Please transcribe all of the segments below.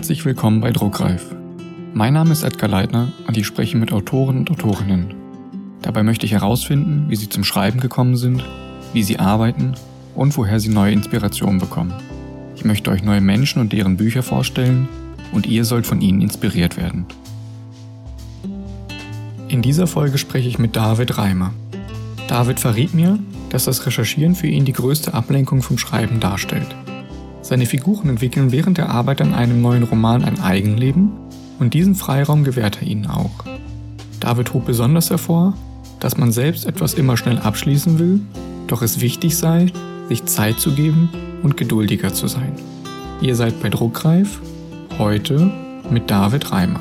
Herzlich willkommen bei Druckreif. Mein Name ist Edgar Leitner und ich spreche mit Autoren und Autorinnen. Dabei möchte ich herausfinden, wie sie zum Schreiben gekommen sind, wie sie arbeiten und woher sie neue Inspirationen bekommen. Ich möchte euch neue Menschen und deren Bücher vorstellen und ihr sollt von ihnen inspiriert werden. In dieser Folge spreche ich mit David Reimer. David verriet mir, dass das Recherchieren für ihn die größte Ablenkung vom Schreiben darstellt. Seine Figuren entwickeln während der Arbeit an einem neuen Roman ein Eigenleben und diesen Freiraum gewährt er ihnen auch. David hob besonders hervor, dass man selbst etwas immer schnell abschließen will, doch es wichtig sei, sich Zeit zu geben und geduldiger zu sein. Ihr seid bei Druckreif, heute mit David Reimer.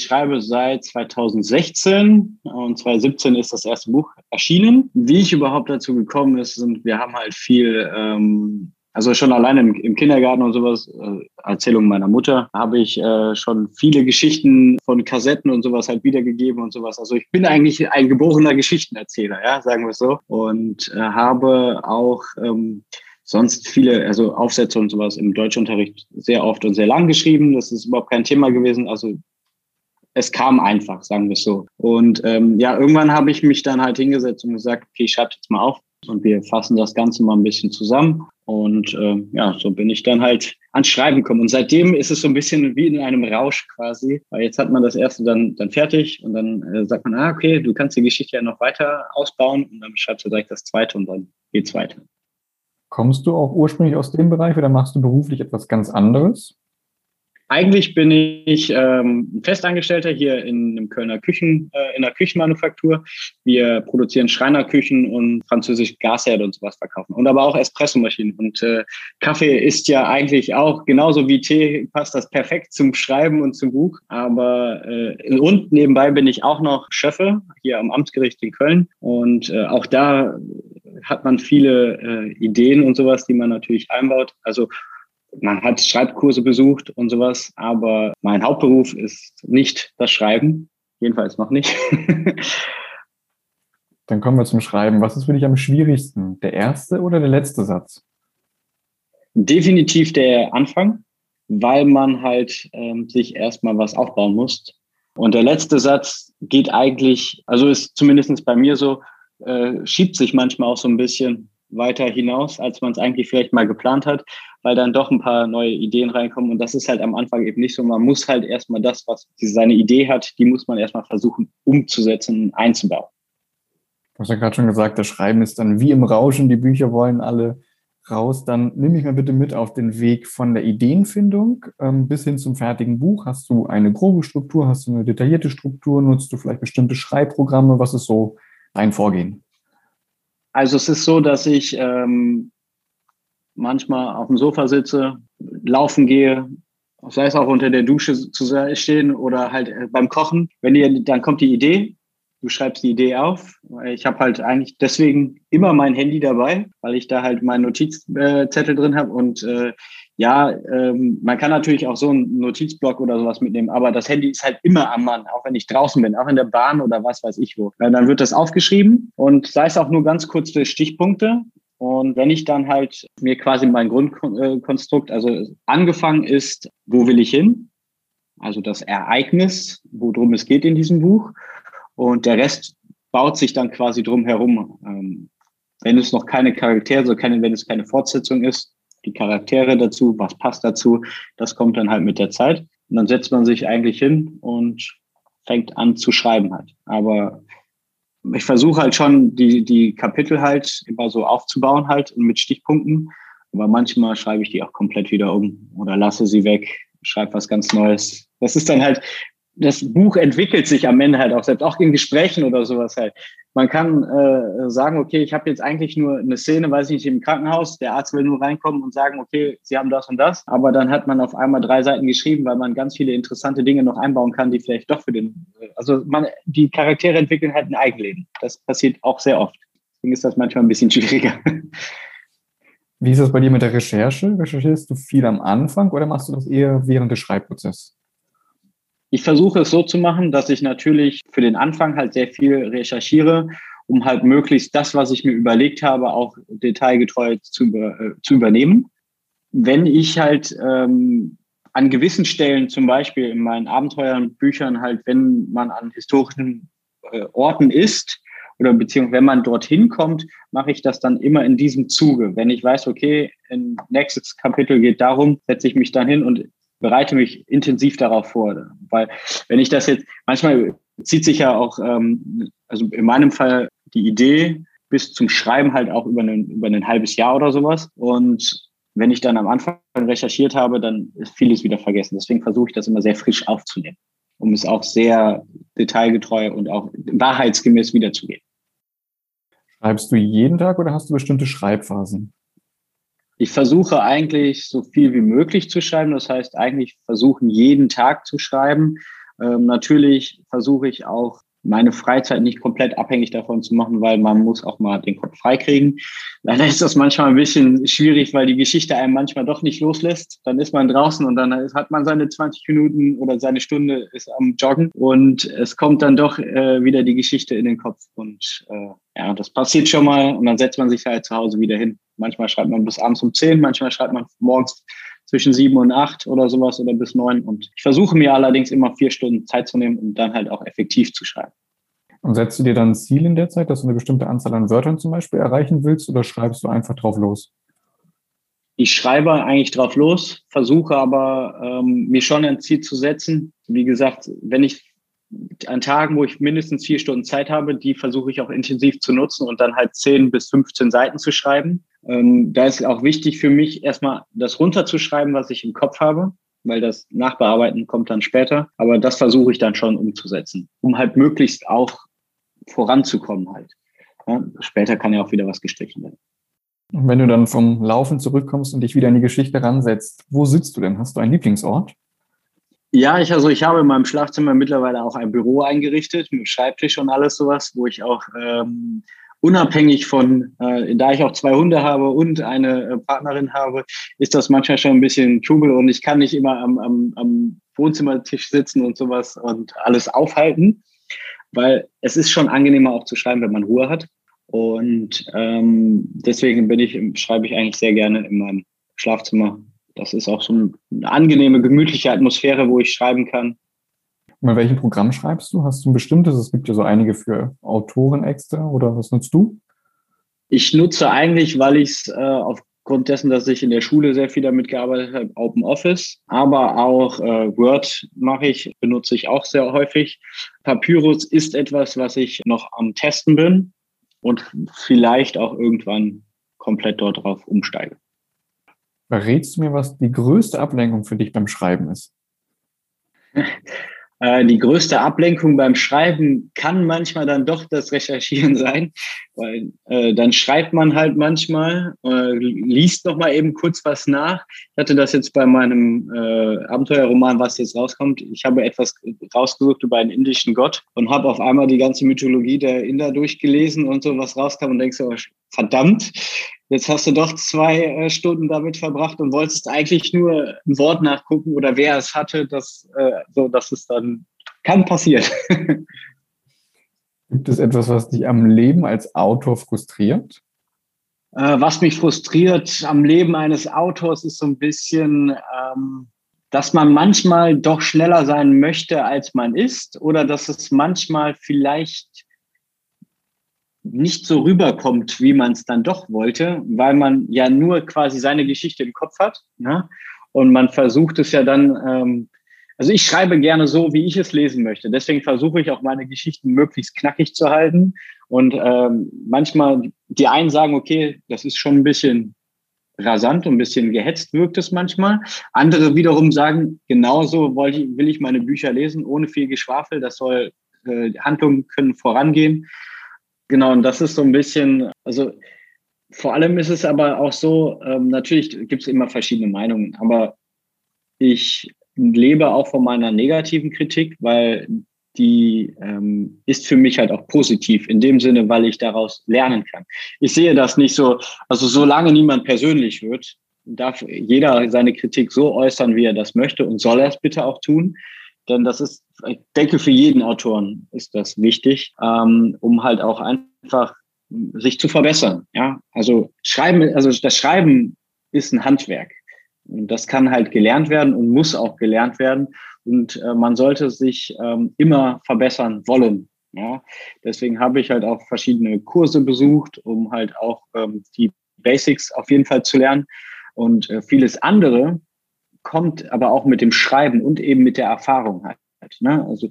Ich schreibe seit 2016 und 2017 ist das erste Buch erschienen. Wie ich überhaupt dazu gekommen ist, sind, wir haben halt viel, ähm, also schon alleine im, im, Kindergarten und sowas, äh, Erzählung meiner Mutter, habe ich äh, schon viele Geschichten von Kassetten und sowas halt wiedergegeben und sowas. Also ich bin eigentlich ein geborener Geschichtenerzähler, ja, sagen wir es so. Und äh, habe auch ähm, sonst viele, also Aufsätze und sowas im Deutschunterricht sehr oft und sehr lang geschrieben. Das ist überhaupt kein Thema gewesen. Also es kam einfach, sagen wir es so. Und ähm, ja, irgendwann habe ich mich dann halt hingesetzt und gesagt, okay, ich schreibe jetzt mal auf und wir fassen das Ganze mal ein bisschen zusammen. Und äh, ja, so bin ich dann halt ans Schreiben gekommen. Und seitdem ist es so ein bisschen wie in einem Rausch quasi, weil jetzt hat man das erste dann, dann fertig und dann äh, sagt man, ah, okay, du kannst die Geschichte ja noch weiter ausbauen und dann schreibst du direkt das zweite und dann geht's weiter. Kommst du auch ursprünglich aus dem Bereich oder machst du beruflich etwas ganz anderes? Eigentlich bin ich ähm, Festangestellter hier in einem Kölner Küchen, äh, in der Küchenmanufaktur. Wir produzieren Schreinerküchen und französisch Gasherde und sowas verkaufen. Und aber auch Espressomaschinen. Und äh, Kaffee ist ja eigentlich auch genauso wie Tee, passt das perfekt zum Schreiben und zum Buch. Aber äh, und nebenbei bin ich auch noch Schöffe hier am Amtsgericht in Köln. Und äh, auch da hat man viele äh, Ideen und sowas, die man natürlich einbaut. Also man hat Schreibkurse besucht und sowas, aber mein Hauptberuf ist nicht das Schreiben, jedenfalls noch nicht. Dann kommen wir zum Schreiben. Was ist für dich am schwierigsten, der erste oder der letzte Satz? Definitiv der Anfang, weil man halt ähm, sich erstmal was aufbauen muss. Und der letzte Satz geht eigentlich, also ist zumindest bei mir so, äh, schiebt sich manchmal auch so ein bisschen weiter hinaus, als man es eigentlich vielleicht mal geplant hat weil dann doch ein paar neue Ideen reinkommen. Und das ist halt am Anfang eben nicht so. Man muss halt erstmal das, was seine Idee hat, die muss man erstmal versuchen umzusetzen, einzubauen. Du hast ja gerade schon gesagt, das Schreiben ist dann wie im Rauschen, die Bücher wollen alle raus. Dann nimm mich mal bitte mit auf den Weg von der Ideenfindung ähm, bis hin zum fertigen Buch. Hast du eine grobe Struktur, hast du eine detaillierte Struktur, nutzt du vielleicht bestimmte Schreibprogramme? Was ist so dein Vorgehen? Also es ist so, dass ich ähm, manchmal auf dem Sofa sitze, laufen gehe, sei es auch unter der Dusche zu stehen oder halt äh, beim Kochen. Wenn dir, dann kommt die Idee, du schreibst die Idee auf. Ich habe halt eigentlich deswegen immer mein Handy dabei, weil ich da halt meinen Notizzettel drin habe und äh, ja, ähm, man kann natürlich auch so einen Notizblock oder sowas mitnehmen, aber das Handy ist halt immer am Mann, auch wenn ich draußen bin, auch in der Bahn oder was weiß ich wo. Dann wird das aufgeschrieben und sei es auch nur ganz kurze Stichpunkte und wenn ich dann halt mir quasi mein Grundkonstrukt, also angefangen ist, wo will ich hin? Also das Ereignis, worum es geht in diesem Buch. Und der Rest baut sich dann quasi drum herum. Ähm, wenn es noch keine Charaktere, so keine, wenn es keine Fortsetzung ist, die Charaktere dazu, was passt dazu, das kommt dann halt mit der Zeit. Und dann setzt man sich eigentlich hin und fängt an zu schreiben halt. Aber ich versuche halt schon die, die Kapitel halt immer so aufzubauen halt mit Stichpunkten. Aber manchmal schreibe ich die auch komplett wieder um oder lasse sie weg, schreibe was ganz Neues. Das ist dann halt, das Buch entwickelt sich am Ende halt auch selbst, auch in Gesprächen oder sowas halt. Man kann äh, sagen, okay, ich habe jetzt eigentlich nur eine Szene, weiß ich nicht, im Krankenhaus, der Arzt will nur reinkommen und sagen, okay, Sie haben das und das, aber dann hat man auf einmal drei Seiten geschrieben, weil man ganz viele interessante Dinge noch einbauen kann, die vielleicht doch für den, also man, die Charaktere entwickeln halt ein Eigenleben. Das passiert auch sehr oft. Deswegen ist das manchmal ein bisschen schwieriger. Wie ist das bei dir mit der Recherche? Recherchierst du viel am Anfang oder machst du das eher während des Schreibprozesses? Ich versuche es so zu machen, dass ich natürlich für den Anfang halt sehr viel recherchiere, um halt möglichst das, was ich mir überlegt habe, auch detailgetreu zu, äh, zu übernehmen. Wenn ich halt ähm, an gewissen Stellen, zum Beispiel in meinen Abenteuern, Büchern, halt, wenn man an historischen äh, Orten ist oder beziehungsweise wenn man dorthin kommt, mache ich das dann immer in diesem Zuge. Wenn ich weiß, okay, ein nächstes Kapitel geht darum, setze ich mich dann hin und bereite mich intensiv darauf vor. Weil wenn ich das jetzt, manchmal zieht sich ja auch, ähm, also in meinem Fall die Idee bis zum Schreiben halt auch über ein, über ein halbes Jahr oder sowas. Und wenn ich dann am Anfang recherchiert habe, dann ist vieles wieder vergessen. Deswegen versuche ich das immer sehr frisch aufzunehmen, um es auch sehr detailgetreu und auch wahrheitsgemäß wiederzugeben. Schreibst du jeden Tag oder hast du bestimmte Schreibphasen? Ich versuche eigentlich so viel wie möglich zu schreiben. Das heißt, eigentlich versuchen jeden Tag zu schreiben. Ähm, natürlich versuche ich auch meine Freizeit nicht komplett abhängig davon zu machen, weil man muss auch mal den Kopf freikriegen. Leider ist das manchmal ein bisschen schwierig, weil die Geschichte einem manchmal doch nicht loslässt. Dann ist man draußen und dann hat man seine 20 Minuten oder seine Stunde ist am Joggen und es kommt dann doch äh, wieder die Geschichte in den Kopf und äh, ja, das passiert schon mal und dann setzt man sich halt zu Hause wieder hin. Manchmal schreibt man bis abends um 10, manchmal schreibt man morgens zwischen sieben und acht oder sowas oder bis neun. Und ich versuche mir allerdings immer vier Stunden Zeit zu nehmen, um dann halt auch effektiv zu schreiben. Und setzt du dir dann ein Ziel in der Zeit, dass du eine bestimmte Anzahl an Wörtern zum Beispiel erreichen willst oder schreibst du einfach drauf los? Ich schreibe eigentlich drauf los, versuche aber ähm, mir schon ein Ziel zu setzen. Wie gesagt, wenn ich an Tagen, wo ich mindestens vier Stunden Zeit habe, die versuche ich auch intensiv zu nutzen und dann halt zehn bis 15 Seiten zu schreiben. Ähm, da ist auch wichtig für mich, erstmal das runterzuschreiben, was ich im Kopf habe, weil das Nachbearbeiten kommt dann später. Aber das versuche ich dann schon umzusetzen, um halt möglichst auch voranzukommen halt. Ja, später kann ja auch wieder was gestrichen werden. Und wenn du dann vom Laufen zurückkommst und dich wieder in die Geschichte ransetzt, wo sitzt du denn? Hast du einen Lieblingsort? Ja, ich also ich habe in meinem Schlafzimmer mittlerweile auch ein Büro eingerichtet mit Schreibtisch und alles sowas, wo ich auch ähm, unabhängig von, äh, da ich auch zwei Hunde habe und eine äh, Partnerin habe, ist das manchmal schon ein bisschen Trubel und ich kann nicht immer am, am, am Wohnzimmertisch sitzen und sowas und alles aufhalten, weil es ist schon angenehmer auch zu schreiben, wenn man Ruhe hat. Und ähm, deswegen bin ich, schreibe ich eigentlich sehr gerne in meinem Schlafzimmer. Das ist auch so eine angenehme, gemütliche Atmosphäre, wo ich schreiben kann. Und mit welchem Programm schreibst du? Hast du ein bestimmtes? Es gibt ja so einige für Autoren extra oder was nutzt du? Ich nutze eigentlich, weil ich es äh, aufgrund dessen, dass ich in der Schule sehr viel damit gearbeitet habe, Open Office, aber auch äh, Word mache ich, benutze ich auch sehr häufig. Papyrus ist etwas, was ich noch am Testen bin und vielleicht auch irgendwann komplett dort drauf umsteige. Verrätst du mir, was die größte Ablenkung für dich beim Schreiben ist? Äh, die größte Ablenkung beim Schreiben kann manchmal dann doch das Recherchieren sein, weil äh, dann schreibt man halt manchmal, äh, liest noch mal eben kurz was nach. Ich hatte das jetzt bei meinem äh, Abenteuerroman, was jetzt rauskommt. Ich habe etwas rausgesucht über einen indischen Gott und habe auf einmal die ganze Mythologie der Inder durchgelesen und so was rauskam und denkst so, verdammt, Jetzt hast du doch zwei äh, Stunden damit verbracht und wolltest eigentlich nur ein Wort nachgucken oder wer es hatte, dass, äh, so, dass es dann kann passieren. Gibt es etwas, was dich am Leben als Autor frustriert? Äh, was mich frustriert am Leben eines Autors ist so ein bisschen, ähm, dass man manchmal doch schneller sein möchte, als man ist, oder dass es manchmal vielleicht nicht so rüberkommt, wie man es dann doch wollte, weil man ja nur quasi seine Geschichte im Kopf hat. Ne? Und man versucht es ja dann, ähm, also ich schreibe gerne so, wie ich es lesen möchte. Deswegen versuche ich auch meine Geschichten möglichst knackig zu halten. Und ähm, manchmal, die einen sagen, okay, das ist schon ein bisschen rasant und ein bisschen gehetzt wirkt es manchmal. Andere wiederum sagen, genauso will ich meine Bücher lesen, ohne viel Geschwafel. Das soll, äh, Handlungen können vorangehen. Genau, und das ist so ein bisschen, also vor allem ist es aber auch so, ähm, natürlich gibt es immer verschiedene Meinungen, aber ich lebe auch von meiner negativen Kritik, weil die ähm, ist für mich halt auch positiv, in dem Sinne, weil ich daraus lernen kann. Ich sehe das nicht so, also solange niemand persönlich wird, darf jeder seine Kritik so äußern, wie er das möchte und soll er es bitte auch tun. denn das ist, ich denke, für jeden Autoren ist das wichtig, ähm, um halt auch einfach sich zu verbessern. Ja, also Schreiben, also das Schreiben ist ein Handwerk. Und das kann halt gelernt werden und muss auch gelernt werden. Und äh, man sollte sich ähm, immer verbessern wollen. Ja, deswegen habe ich halt auch verschiedene Kurse besucht, um halt auch ähm, die Basics auf jeden Fall zu lernen. Und äh, vieles andere kommt aber auch mit dem Schreiben und eben mit der Erfahrung halt. Ne? Also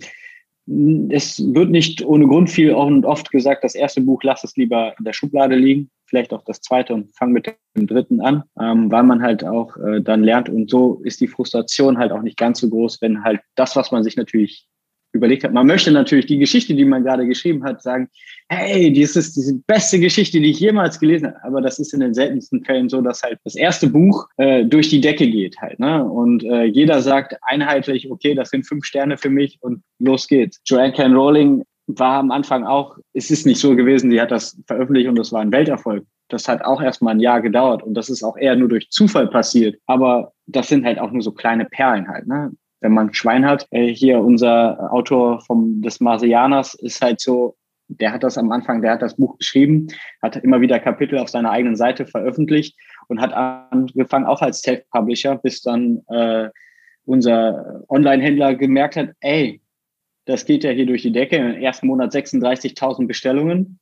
es wird nicht ohne Grund viel und oft gesagt, das erste Buch lass es lieber in der Schublade liegen, vielleicht auch das zweite und fang mit dem dritten an, ähm, weil man halt auch äh, dann lernt und so ist die Frustration halt auch nicht ganz so groß, wenn halt das, was man sich natürlich überlegt hat. Man möchte natürlich die Geschichte, die man gerade geschrieben hat, sagen, hey, dies ist die beste Geschichte, die ich jemals gelesen habe. Aber das ist in den seltensten Fällen so, dass halt das erste Buch äh, durch die Decke geht halt. Ne? Und äh, jeder sagt einheitlich, okay, das sind fünf Sterne für mich und los geht's. Joanne Can Rowling war am Anfang auch, es ist nicht so gewesen, die hat das veröffentlicht und das war ein Welterfolg. Das hat auch erstmal ein Jahr gedauert und das ist auch eher nur durch Zufall passiert. Aber das sind halt auch nur so kleine Perlen halt. Ne? wenn man Schwein hat. Äh, hier unser Autor vom, des Marsianers ist halt so, der hat das am Anfang, der hat das Buch geschrieben, hat immer wieder Kapitel auf seiner eigenen Seite veröffentlicht und hat angefangen auch als Self-Publisher, bis dann äh, unser Online-Händler gemerkt hat, ey, das geht ja hier durch die Decke. Im ersten Monat 36.000 Bestellungen.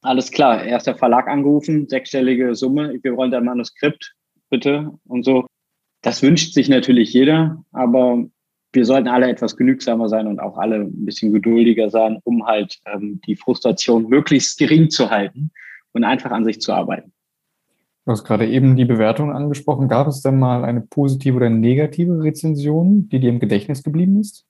Alles klar, erster Verlag angerufen, sechsstellige Summe, wir wollen dein Manuskript, bitte und so. Das wünscht sich natürlich jeder, aber wir sollten alle etwas genügsamer sein und auch alle ein bisschen geduldiger sein, um halt ähm, die Frustration möglichst gering zu halten und einfach an sich zu arbeiten. Du hast gerade eben die Bewertung angesprochen. Gab es denn mal eine positive oder negative Rezension, die dir im Gedächtnis geblieben ist?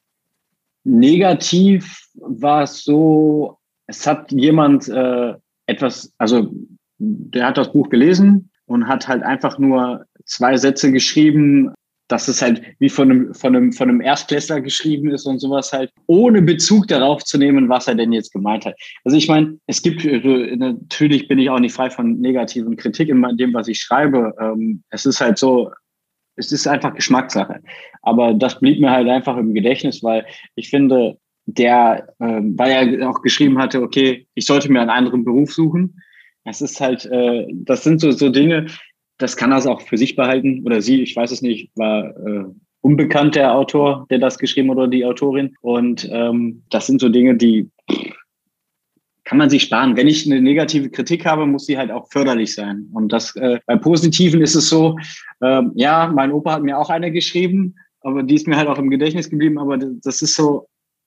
Negativ war es so, es hat jemand äh, etwas, also der hat das Buch gelesen und hat halt einfach nur zwei Sätze geschrieben, dass es halt wie von einem, von einem, von einem Erstklässler geschrieben ist und sowas halt, ohne Bezug darauf zu nehmen, was er denn jetzt gemeint hat. Also ich meine, es gibt, äh, natürlich bin ich auch nicht frei von negativen Kritik in dem, was ich schreibe. Ähm, es ist halt so, es ist einfach Geschmackssache. Aber das blieb mir halt einfach im Gedächtnis, weil ich finde, der, ähm, weil er auch geschrieben hatte, okay, ich sollte mir einen anderen Beruf suchen. Es ist halt, äh, das sind so, so Dinge, das kann er auch für sich behalten oder sie, ich weiß es nicht, war äh, unbekannt der Autor, der das geschrieben oder die Autorin. Und ähm, das sind so Dinge, die kann man sich sparen. Wenn ich eine negative Kritik habe, muss sie halt auch förderlich sein. Und das äh, bei Positiven ist es so, äh, ja, mein Opa hat mir auch eine geschrieben, aber die ist mir halt auch im Gedächtnis geblieben. Aber das ist so,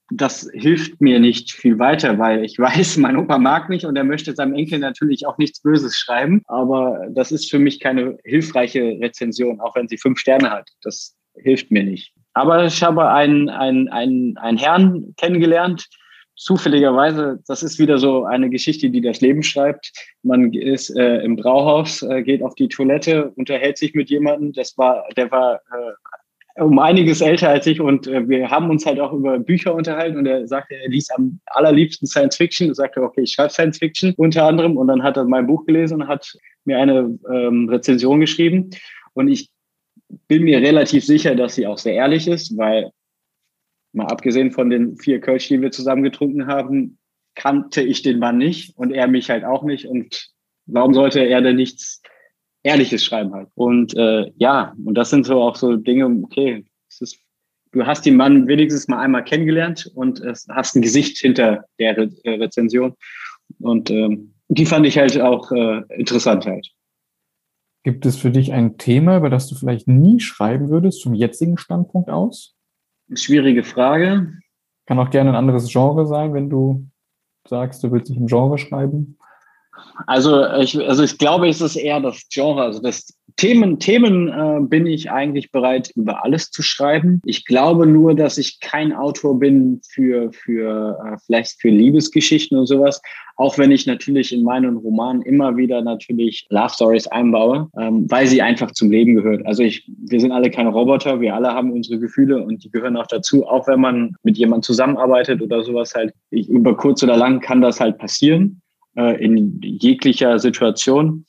das hilft mir nicht viel weiter, weil ich weiß, mein Opa mag mich und er möchte seinem Enkel natürlich auch nichts Böses schreiben. Aber das ist für mich keine hilfreiche Rezension, auch wenn sie fünf Sterne hat. Das hilft mir nicht. Aber ich habe einen, einen, einen, einen Herrn kennengelernt, zufälligerweise, das ist wieder so eine Geschichte, die das Leben schreibt. Man ist äh, im Brauhaus, äh, geht auf die Toilette, unterhält sich mit jemandem. Das war, der war äh, um einiges älter als ich und äh, wir haben uns halt auch über Bücher unterhalten und er sagte, er liest am allerliebsten Science Fiction. Er sagte, okay, ich schreibe Science Fiction unter anderem und dann hat er mein Buch gelesen und hat mir eine ähm, Rezension geschrieben und ich bin mir relativ sicher, dass sie auch sehr ehrlich ist, weil mal abgesehen von den vier Kölsch, die wir zusammen getrunken haben, kannte ich den Mann nicht und er mich halt auch nicht und warum sollte er denn nichts ehrliches Schreiben halt. Und äh, ja, und das sind so auch so Dinge, okay, ist, du hast den Mann wenigstens mal einmal kennengelernt und es hast ein Gesicht hinter der Re äh, Rezension. Und ähm, die fand ich halt auch äh, interessant halt. Gibt es für dich ein Thema, über das du vielleicht nie schreiben würdest, zum jetzigen Standpunkt aus? Schwierige Frage. Kann auch gerne ein anderes Genre sein, wenn du sagst, du willst nicht im Genre schreiben. Also ich, also ich glaube, es ist eher das Genre. Also das Themen, Themen äh, bin ich eigentlich bereit, über alles zu schreiben. Ich glaube nur, dass ich kein Autor bin für, für äh, vielleicht für Liebesgeschichten und sowas. Auch wenn ich natürlich in meinen Romanen immer wieder natürlich Love Stories einbaue, ähm, weil sie einfach zum Leben gehört. Also ich, wir sind alle keine Roboter, wir alle haben unsere Gefühle und die gehören auch dazu. Auch wenn man mit jemandem zusammenarbeitet oder sowas halt, ich, über kurz oder lang kann das halt passieren äh, in jeglicher Situation.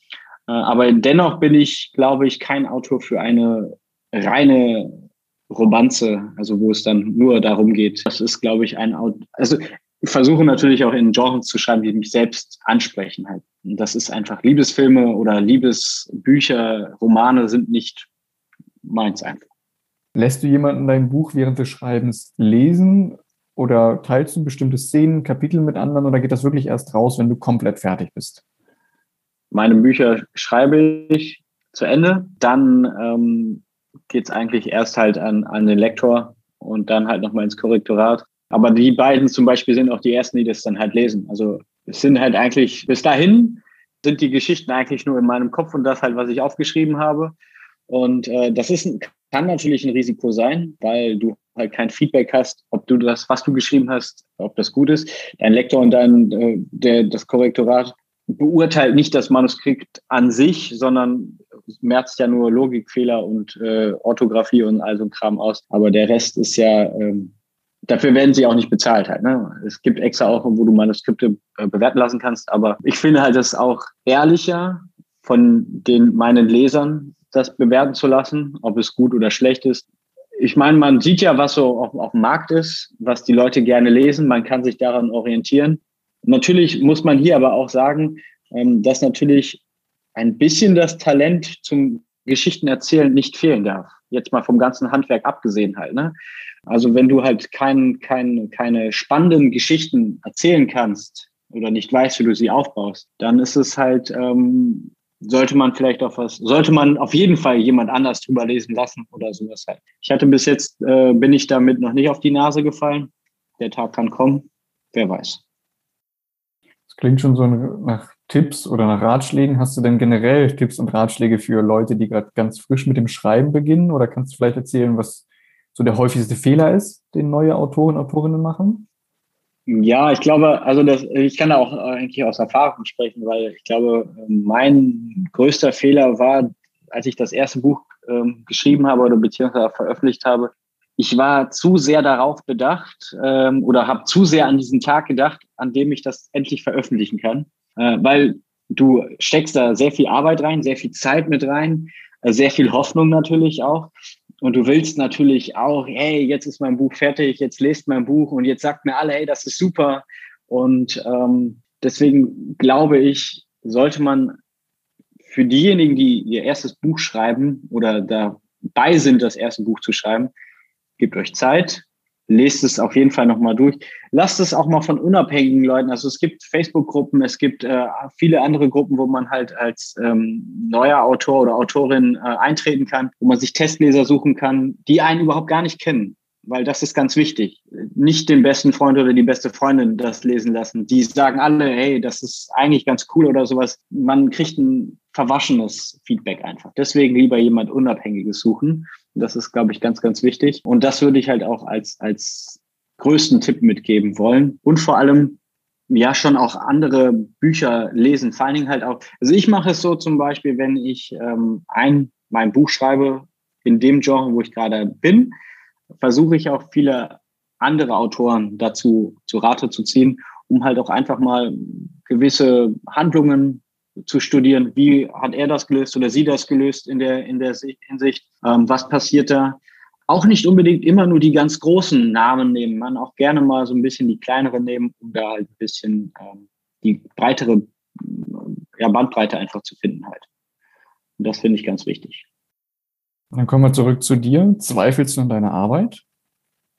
Äh, aber dennoch bin ich, glaube ich, kein Autor für eine reine Romanze, also wo es dann nur darum geht. Das ist, glaube ich, ein, also ich versuche natürlich auch in Genres zu schreiben, die mich selbst ansprechen halt. Und das ist einfach Liebesfilme oder Liebesbücher, Romane sind nicht meins einfach. Lässt du jemanden dein Buch während des Schreibens lesen oder teilst du bestimmte Szenen, Kapitel mit anderen oder geht das wirklich erst raus, wenn du komplett fertig bist? Meine Bücher schreibe ich zu Ende, dann ähm, geht es eigentlich erst halt an, an den Lektor und dann halt nochmal ins Korrektorat. Aber die beiden zum Beispiel sind auch die ersten, die das dann halt lesen. Also es sind halt eigentlich, bis dahin sind die Geschichten eigentlich nur in meinem Kopf und das halt, was ich aufgeschrieben habe. Und äh, das ist, kann natürlich ein Risiko sein, weil du halt kein Feedback hast, ob du das, was du geschrieben hast, ob das gut ist. Dein Lektor und dein, äh, der, das Korrektorat beurteilt nicht das Manuskript an sich, sondern merzt ja nur Logikfehler und äh, Orthographie und all so ein Kram aus. Aber der Rest ist ja, ähm, dafür werden sie auch nicht bezahlt halt. Ne? Es gibt extra auch, wo du Manuskripte äh, bewerten lassen kannst. Aber ich finde halt das auch ehrlicher von den meinen Lesern, das bewerten zu lassen, ob es gut oder schlecht ist. Ich meine, man sieht ja, was so auf, auf dem Markt ist, was die Leute gerne lesen. Man kann sich daran orientieren. Natürlich muss man hier aber auch sagen, ähm, dass natürlich ein bisschen das Talent zum Geschichten erzählen nicht fehlen darf. Jetzt mal vom ganzen Handwerk abgesehen halt. Ne? Also wenn du halt kein, kein, keine spannenden Geschichten erzählen kannst oder nicht weißt, wie du sie aufbaust, dann ist es halt, ähm, sollte man vielleicht auch was, sollte man auf jeden Fall jemand anders drüber lesen lassen oder sowas halt. Ich hatte bis jetzt, äh, bin ich damit noch nicht auf die Nase gefallen. Der Tag kann kommen, wer weiß. Klingt schon so nach Tipps oder nach Ratschlägen. Hast du denn generell Tipps und Ratschläge für Leute, die gerade ganz frisch mit dem Schreiben beginnen? Oder kannst du vielleicht erzählen, was so der häufigste Fehler ist, den neue Autoren und Autorinnen machen? Ja, ich glaube, also das, ich kann da auch eigentlich aus Erfahrung sprechen, weil ich glaube, mein größter Fehler war, als ich das erste Buch ähm, geschrieben habe oder beziehungsweise veröffentlicht habe, ich war zu sehr darauf bedacht ähm, oder habe zu sehr an diesen Tag gedacht, an dem ich das endlich veröffentlichen kann, äh, weil du steckst da sehr viel Arbeit rein, sehr viel Zeit mit rein, äh, sehr viel Hoffnung natürlich auch. Und du willst natürlich auch, hey, jetzt ist mein Buch fertig, jetzt lest mein Buch und jetzt sagt mir alle, hey, das ist super. Und ähm, deswegen glaube ich, sollte man für diejenigen, die ihr erstes Buch schreiben oder dabei sind, das erste Buch zu schreiben, gebt euch Zeit, lest es auf jeden Fall nochmal durch. Lasst es auch mal von unabhängigen Leuten. Also es gibt Facebook-Gruppen, es gibt äh, viele andere Gruppen, wo man halt als ähm, neuer Autor oder Autorin äh, eintreten kann, wo man sich Testleser suchen kann, die einen überhaupt gar nicht kennen. Weil das ist ganz wichtig. Nicht den besten Freund oder die beste Freundin das lesen lassen. Die sagen alle, hey, das ist eigentlich ganz cool oder sowas. Man kriegt ein verwaschenes Feedback einfach. Deswegen lieber jemand Unabhängiges suchen. Das ist, glaube ich, ganz, ganz wichtig. Und das würde ich halt auch als, als größten Tipp mitgeben wollen. Und vor allem, ja, schon auch andere Bücher lesen. Vor allen Dingen halt auch, also ich mache es so zum Beispiel, wenn ich ähm, ein, mein Buch schreibe in dem Genre, wo ich gerade bin, versuche ich auch viele andere Autoren dazu zu Rate zu ziehen, um halt auch einfach mal gewisse Handlungen zu studieren, wie hat er das gelöst oder sie das gelöst in der, in der Hinsicht, ähm, was passiert da. Auch nicht unbedingt immer nur die ganz großen Namen nehmen, man auch gerne mal so ein bisschen die kleineren nehmen, um da halt ein bisschen ähm, die breitere ja, Bandbreite einfach zu finden halt. Und das finde ich ganz wichtig. Dann kommen wir zurück zu dir. Zweifelst du an deiner Arbeit?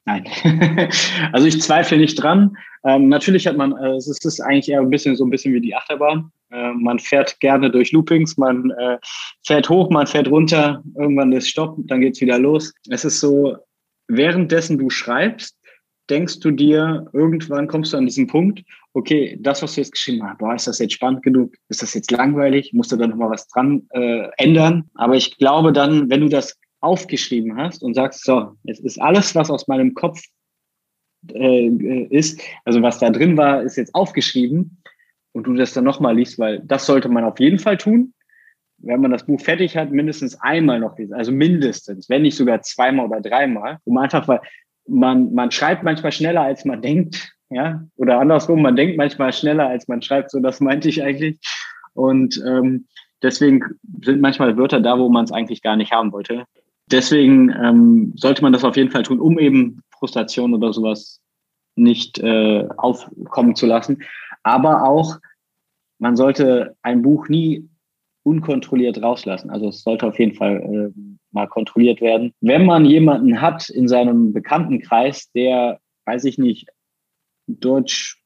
Nein. also ich zweifle nicht dran. Ähm, natürlich hat man, äh, es ist eigentlich eher ein bisschen so ein bisschen wie die Achterbahn. Äh, man fährt gerne durch Loopings, man äh, fährt hoch, man fährt runter, irgendwann ist Stopp, dann geht's wieder los. Es ist so, währenddessen du schreibst, denkst du dir, irgendwann kommst du an diesen Punkt, okay, das, was du jetzt geschrieben hast, boah, ist das jetzt spannend genug? Ist das jetzt langweilig? Musst du da nochmal was dran äh, ändern? Aber ich glaube dann, wenn du das aufgeschrieben hast und sagst, so, es ist alles, was aus meinem Kopf äh, ist, also was da drin war, ist jetzt aufgeschrieben und du das dann nochmal liest, weil das sollte man auf jeden Fall tun. Wenn man das Buch fertig hat, mindestens einmal noch lesen, also mindestens, wenn nicht sogar zweimal oder dreimal, um einfach, weil man, man schreibt manchmal schneller, als man denkt, ja, oder andersrum, man denkt manchmal schneller, als man schreibt, so das meinte ich eigentlich. Und ähm, deswegen sind manchmal Wörter da, wo man es eigentlich gar nicht haben wollte. Deswegen ähm, sollte man das auf jeden Fall tun, um eben Frustration oder sowas nicht äh, aufkommen zu lassen. Aber auch, man sollte ein Buch nie unkontrolliert rauslassen. Also es sollte auf jeden Fall äh, mal kontrolliert werden. Wenn man jemanden hat in seinem Bekanntenkreis, der, weiß ich nicht, Deutsch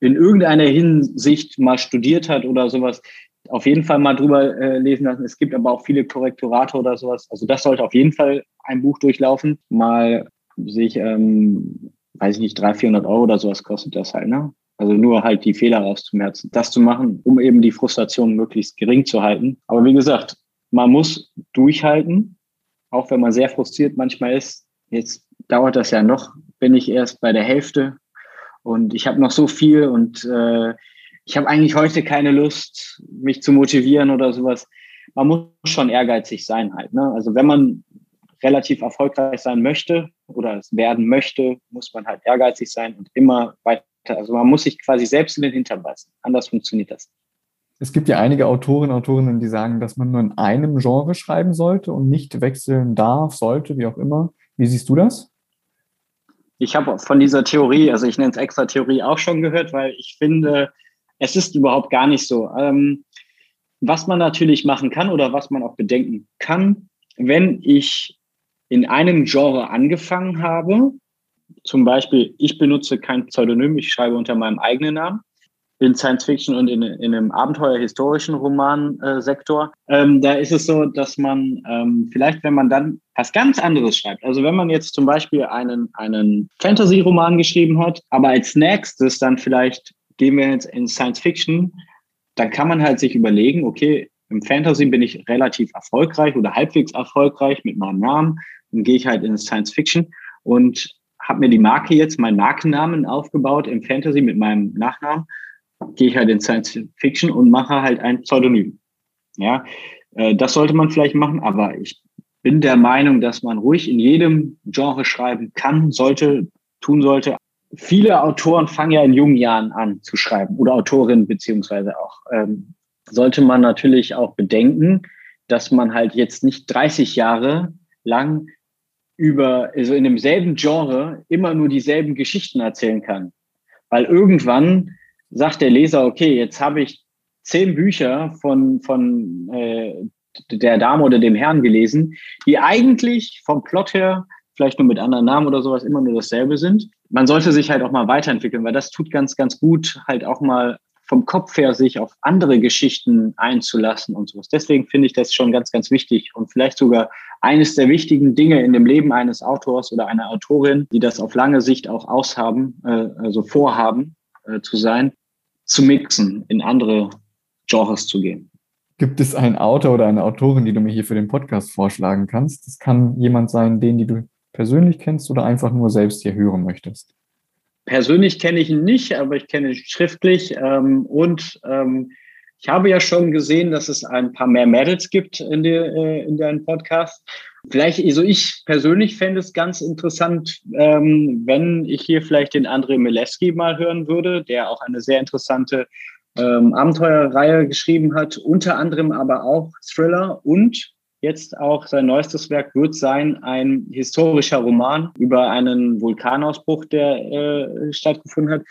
in irgendeiner Hinsicht mal studiert hat oder sowas, auf jeden Fall mal drüber äh, lesen lassen. Es gibt aber auch viele Korrektorate oder sowas. Also das sollte auf jeden Fall ein Buch durchlaufen. Mal sich, ähm, weiß ich nicht, 300, 400 Euro oder sowas kostet das halt, ne? Also nur halt die Fehler rauszumerzen, das zu machen, um eben die Frustration möglichst gering zu halten. Aber wie gesagt, man muss durchhalten, auch wenn man sehr frustriert manchmal ist. Jetzt dauert das ja noch, bin ich erst bei der Hälfte und ich habe noch so viel und äh, ich habe eigentlich heute keine Lust, mich zu motivieren oder sowas. Man muss schon ehrgeizig sein halt. Ne? Also wenn man relativ erfolgreich sein möchte oder es werden möchte, muss man halt ehrgeizig sein und immer weiter also man muss sich quasi selbst in den Hintern beißen. Anders funktioniert das. Es gibt ja einige Autorinnen und Autorinnen, die sagen, dass man nur in einem Genre schreiben sollte und nicht wechseln darf, sollte, wie auch immer. Wie siehst du das? Ich habe von dieser Theorie, also ich nenne es extra Theorie, auch schon gehört, weil ich finde, es ist überhaupt gar nicht so. Ähm, was man natürlich machen kann oder was man auch bedenken kann, wenn ich in einem Genre angefangen habe zum Beispiel, ich benutze kein Pseudonym, ich schreibe unter meinem eigenen Namen. In Science Fiction und in, in einem abenteuerhistorischen Romansektor. Äh, ähm, da ist es so, dass man ähm, vielleicht, wenn man dann was ganz anderes schreibt, also wenn man jetzt zum Beispiel einen, einen Fantasy-Roman geschrieben hat, aber als nächstes dann vielleicht gehen wir jetzt in Science Fiction, dann kann man halt sich überlegen, okay, im Fantasy bin ich relativ erfolgreich oder halbwegs erfolgreich mit meinem Namen, dann gehe ich halt in Science Fiction. Und habe mir die Marke jetzt, meinen Markennamen aufgebaut im Fantasy mit meinem Nachnamen, gehe ich halt in Science Fiction und mache halt ein Pseudonym. Ja, äh, das sollte man vielleicht machen, aber ich bin der Meinung, dass man ruhig in jedem Genre schreiben kann, sollte, tun sollte. Viele Autoren fangen ja in jungen Jahren an zu schreiben oder Autorinnen beziehungsweise auch. Ähm, sollte man natürlich auch bedenken, dass man halt jetzt nicht 30 Jahre lang über, also in demselben Genre immer nur dieselben Geschichten erzählen kann. Weil irgendwann sagt der Leser, okay, jetzt habe ich zehn Bücher von, von äh, der Dame oder dem Herrn gelesen, die eigentlich vom Plot her, vielleicht nur mit anderen Namen oder sowas, immer nur dasselbe sind. Man sollte sich halt auch mal weiterentwickeln, weil das tut ganz, ganz gut, halt auch mal vom Kopf her sich auf andere Geschichten einzulassen und sowas. Deswegen finde ich das schon ganz, ganz wichtig und vielleicht sogar eines der wichtigen Dinge in dem Leben eines Autors oder einer Autorin, die das auf lange Sicht auch aushaben, äh, also vorhaben äh, zu sein, zu mixen, in andere Genres zu gehen. Gibt es einen Autor oder eine Autorin, die du mir hier für den Podcast vorschlagen kannst? Das kann jemand sein, den die du persönlich kennst oder einfach nur selbst hier hören möchtest. Persönlich kenne ich ihn nicht, aber ich kenne ihn schriftlich. Ähm, und ähm, ich habe ja schon gesehen, dass es ein paar mehr Mädels gibt in, der, äh, in deinem Podcast. Vielleicht, also ich persönlich fände es ganz interessant, ähm, wenn ich hier vielleicht den André Mileski mal hören würde, der auch eine sehr interessante ähm, Abenteuerreihe geschrieben hat, unter anderem aber auch Thriller und Jetzt auch sein neuestes Werk wird sein ein historischer Roman über einen Vulkanausbruch, der äh, stattgefunden hat.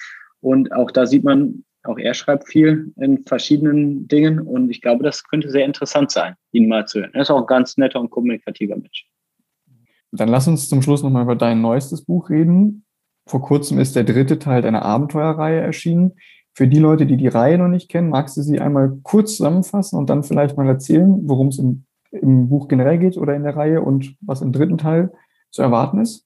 Und auch da sieht man, auch er schreibt viel in verschiedenen Dingen. Und ich glaube, das könnte sehr interessant sein, ihn mal zu hören. Er ist auch ein ganz netter und kommunikativer Mensch. Dann lass uns zum Schluss nochmal über dein neuestes Buch reden. Vor kurzem ist der dritte Teil deiner Abenteuerreihe erschienen. Für die Leute, die die Reihe noch nicht kennen, magst du sie einmal kurz zusammenfassen und dann vielleicht mal erzählen, worum es im im Buch generell geht oder in der Reihe und was im dritten Teil zu erwarten ist?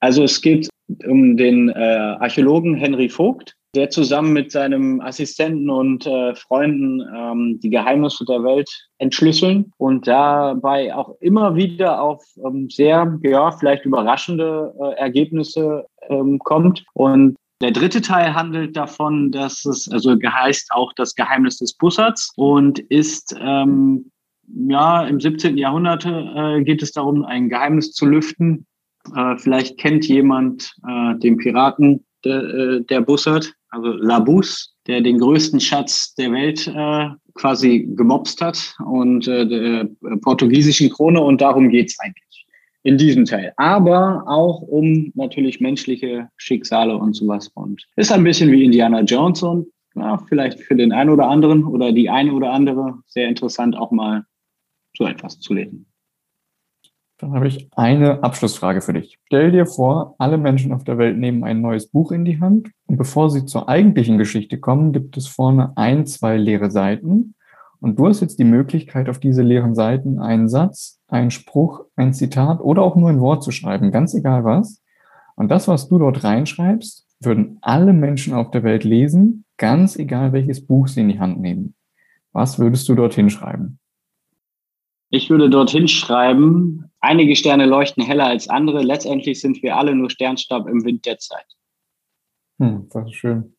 Also es geht um den äh, Archäologen Henry Vogt, der zusammen mit seinem Assistenten und äh, Freunden ähm, die Geheimnisse der Welt entschlüsseln und dabei auch immer wieder auf ähm, sehr, ja, vielleicht überraschende äh, Ergebnisse ähm, kommt. Und der dritte Teil handelt davon, dass es, also heißt auch das Geheimnis des Bussards und ist ähm, ja, im 17. Jahrhundert äh, geht es darum, ein Geheimnis zu lüften. Äh, vielleicht kennt jemand äh, den Piraten de, äh, der Bussard, also Labus, der den größten Schatz der Welt äh, quasi gemobst hat und äh, der portugiesischen Krone und darum geht's eigentlich in diesem Teil. Aber auch um natürlich menschliche Schicksale und sowas und ist ein bisschen wie Indiana Jones und ja, vielleicht für den einen oder anderen oder die eine oder andere sehr interessant auch mal so etwas zu lesen. Dann habe ich eine Abschlussfrage für dich. Stell dir vor, alle Menschen auf der Welt nehmen ein neues Buch in die Hand und bevor sie zur eigentlichen Geschichte kommen, gibt es vorne ein, zwei leere Seiten und du hast jetzt die Möglichkeit, auf diese leeren Seiten einen Satz, einen Spruch, ein Zitat oder auch nur ein Wort zu schreiben, ganz egal was. Und das, was du dort reinschreibst, würden alle Menschen auf der Welt lesen, ganz egal welches Buch sie in die Hand nehmen. Was würdest du dorthin schreiben? Ich würde dorthin schreiben, einige Sterne leuchten heller als andere. Letztendlich sind wir alle nur Sternstaub im Wind der Zeit. Hm, das ist schön.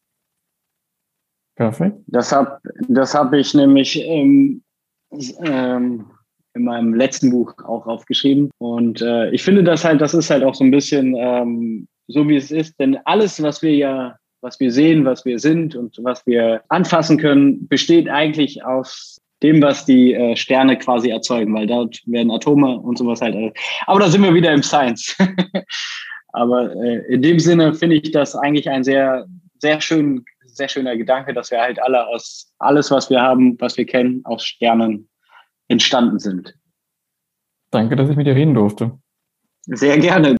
Perfekt. Das habe das hab ich nämlich ähm, ähm, in meinem letzten Buch auch aufgeschrieben. Und äh, ich finde das halt, das ist halt auch so ein bisschen ähm, so, wie es ist. Denn alles, was wir ja, was wir sehen, was wir sind und was wir anfassen können, besteht eigentlich aus dem, was die äh, Sterne quasi erzeugen, weil dort werden Atome und sowas halt. Äh, aber da sind wir wieder im Science. aber äh, in dem Sinne finde ich das eigentlich ein sehr, sehr schön, sehr schöner Gedanke, dass wir halt alle aus alles, was wir haben, was wir kennen, aus Sternen entstanden sind. Danke, dass ich mit dir reden durfte. Sehr gerne.